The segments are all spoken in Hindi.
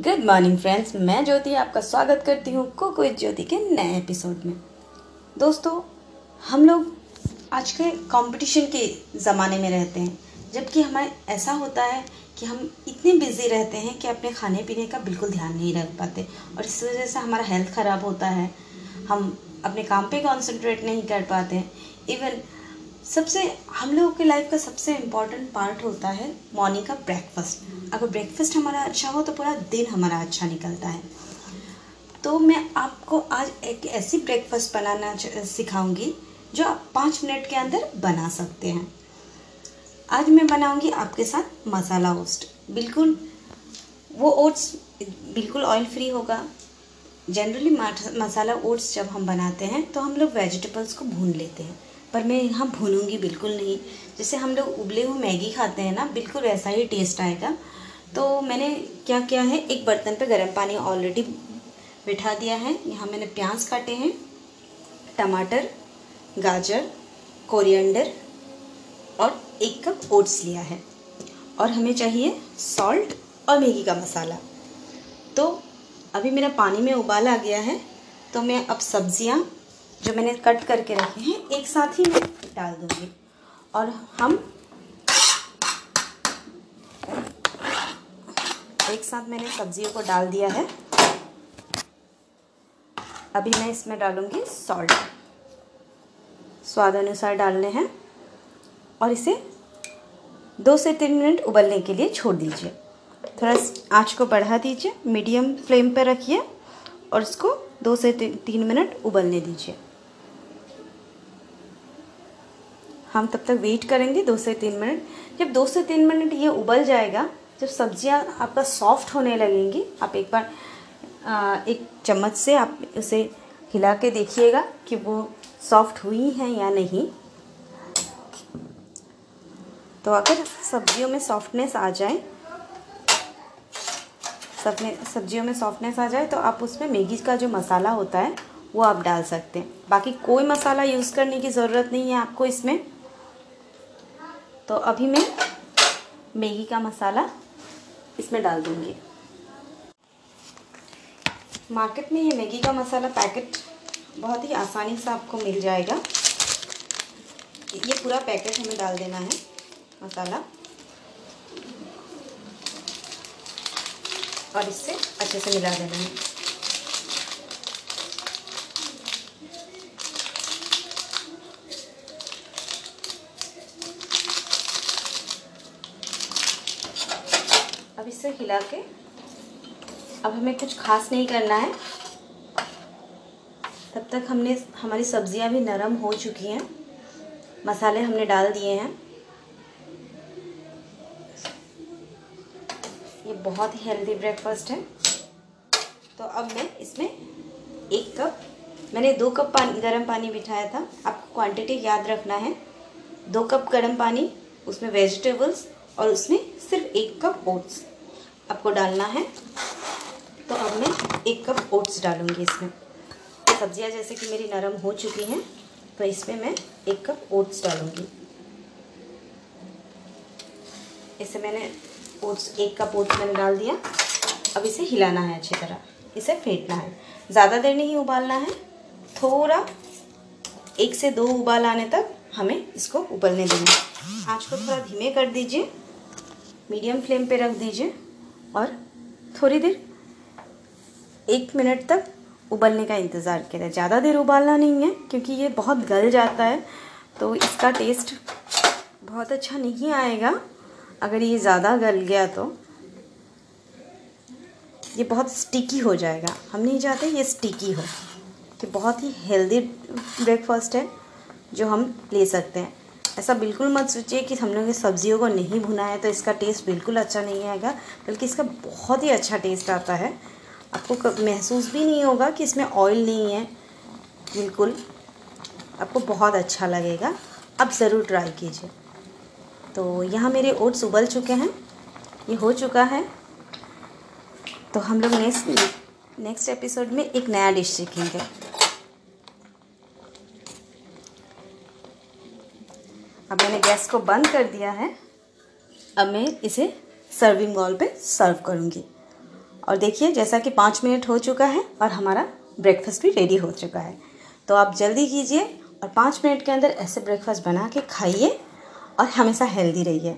गुड मॉर्निंग फ्रेंड्स मैं ज्योति आपका स्वागत करती हूँ कुक विद ज्योति के नए एपिसोड में। दोस्तों, हम लोग आज के कंपटीशन के ज़माने में रहते हैं, जबकि हमें ऐसा होता है कि हम इतने बिज़ी रहते हैं कि अपने खाने पीने का बिल्कुल ध्यान नहीं रख पाते और इस वजह से हमारा हेल्थ ख़राब होता है। हम अपने काम पे कंसंट्रेट नहीं कर पाते। इवन सबसे, हम लोगों के लाइफ का सबसे इंपॉर्टेंट पार्ट होता है मॉर्निंग का ब्रेकफास्ट अगर ब्रेकफास्ट हमारा अच्छा हो तो पूरा दिन हमारा अच्छा निकलता है। तो मैं आपको आज एक ऐसी ब्रेकफास्ट बनाना सिखाऊँगी जो आप पाँच मिनट के अंदर बना सकते हैं। आज मैं बनाऊँगी आपके साथ मसाला ओस्ट बिल्कुल, वो ओट्स बिल्कुल ऑयल फ्री होगा। जनरली मसाला ओट्स जब हम बनाते हैं तो हम लोग वेजिटेबल्स को भून लेते हैं। पर मैं यहाँ भूनूँगी बिल्कुल नहीं। जैसे हम लोग उबले हुए मैगी खाते हैं ना, बिल्कुल वैसा ही टेस्ट आएगा। तो मैंने क्या किया है, एक बर्तन पे गर्म पानी ऑलरेडी बिठा दिया है। यहाँ मैंने प्याज काटे हैं, टमाटर, गाजर कोरिएंडर और एक कप ओट्स लिया है। और हमें चाहिए सॉल्ट और मैगी का मसाला। तो अभी मेरा पानी में उबाल आ गया है तो मैं अब सब्ज़ियाँ जो मैंने कट करके रखे हैं, एक साथ ही मैं डाल दूँगी। और हम एक साथ मैंने सब्जियों को डाल दिया है। अभी मैं इसमें डालूँगी सॉल्ट स्वाद अनुसार डालने हैं। और इसे दो से तीन मिनट उबलने के लिए छोड़ दीजिए। थोड़ा आँच को बढ़ा दीजिए, मीडियम फ्लेम पर रखिए और इसको दो से तीन मिनट उबलने दीजिए। हम तब तक वेट करेंगे दो से तीन मिनट जब दो से तीन मिनट ये उबल जाएगा, जब सब्ज़ियाँ आपका सॉफ्ट होने लगेंगी, आप एक बार एक चम्मच से आप उसे हिला के देखिएगा कि वो सॉफ्ट हुई हैं या नहीं। तो अगर सब्जियों में सॉफ्टनेस आ जाए, सबने, सब्जियों में सॉफ्टनेस आ जाए तो आप उसमें मैगी का जो मसाला होता है, वो आप डाल सकते हैं। बाकी कोई मसाला यूज़ करने की ज़रूरत नहीं है आपको इसमें। तो अभी मैं मैगी का मसाला इसमें डाल दूँगी। मार्केट में ये मैगी का मसाला पैकेट बहुत ही आसानी से आपको मिल जाएगा। ये पूरा पैकेट हमें डाल देना है मसाला। और इससे अच्छे से मिला देना है। अब इसे हिला के अब हमें कुछ खास नहीं करना है। तब तक हमने, हमारी सब्ज़ियाँ भी नरम हो चुकी हैं। मसाले हमने डाल दिए हैं। ये बहुत ही हेल्दी ब्रेकफास्ट है। तो अब मैं इसमें एक कप, मैंने दो कप पानी, गर्म पानी बिठाया था। आपको क्वांटिटी याद रखना है। दो कप गर्म पानी, उसमें वेजिटेबल्स और उसमें सिर्फ़ एक कप ओट्स आपको डालना है। तो अब मैं एक कप ओट्स डालूँगी इसमें। सब्ज़ियाँ जैसे कि मेरी नरम हो चुकी हैं तो इसमें मैं एक कप ओट्स डालूँगी। इसे मैंने ओट्स, एक कप ओट्स मैंने डाल दिया। अब इसे हिलाना है अच्छी तरह। इसे फेंटना है। ज़्यादा देर नहीं उबालना है। थोड़ा, एक से दो उबाल आने तक हमें इसको उबलने देंगे आँच को थोड़ा धीमे कर दीजिए। मीडियम फ्लेम पे रख दीजिए। और थोड़ी देर, एक मिनट तक उबलने का इंतज़ार करें ज़्यादा देर उबालना नहीं है, क्योंकि ये बहुत गल जाता है तो इसका टेस्ट बहुत अच्छा नहीं आएगा। अगर ये ज़्यादा गल गया तो ये बहुत स्टिकी हो जाएगा। हम नहीं चाहते ये स्टिकी हो, कि बहुत ही हेल्दी ब्रेकफास्ट है, जो हम ले सकते हैं। ऐसा बिल्कुल मत सोचिए कि हम लोग ये सब्जियों को नहीं भुना है तो इसका टेस्ट बिल्कुल अच्छा नहीं आएगा, बल्कि इसका बहुत ही अच्छा टेस्ट आता है। आपको महसूस भी नहीं होगा कि इसमें ऑयल नहीं है। बिल्कुल, आपको बहुत अच्छा लगेगा। अब ज़रूर ट्राई कीजिए। तो यहाँ मेरे ओट्स उबल चुके हैं, ये हो चुका है। तो हम लोग नेक्स्ट नेक्स्ट एपिसोड में एक नया डिश सीखेंगे। अब मैंने गैस को बंद कर दिया है। अब मैं इसे सर्विंग बॉल पे सर्व करूँगी। और देखिए, जैसा कि पाँच मिनट हो चुका है और हमारा ब्रेकफास्ट भी रेडी हो चुका है। तो आप जल्दी कीजिए और पाँच मिनट के अंदर ऐसे ब्रेकफास्ट बना के खाइए और हमेशा हेल्दी रहिए।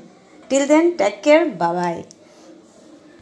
Till then take care bye bye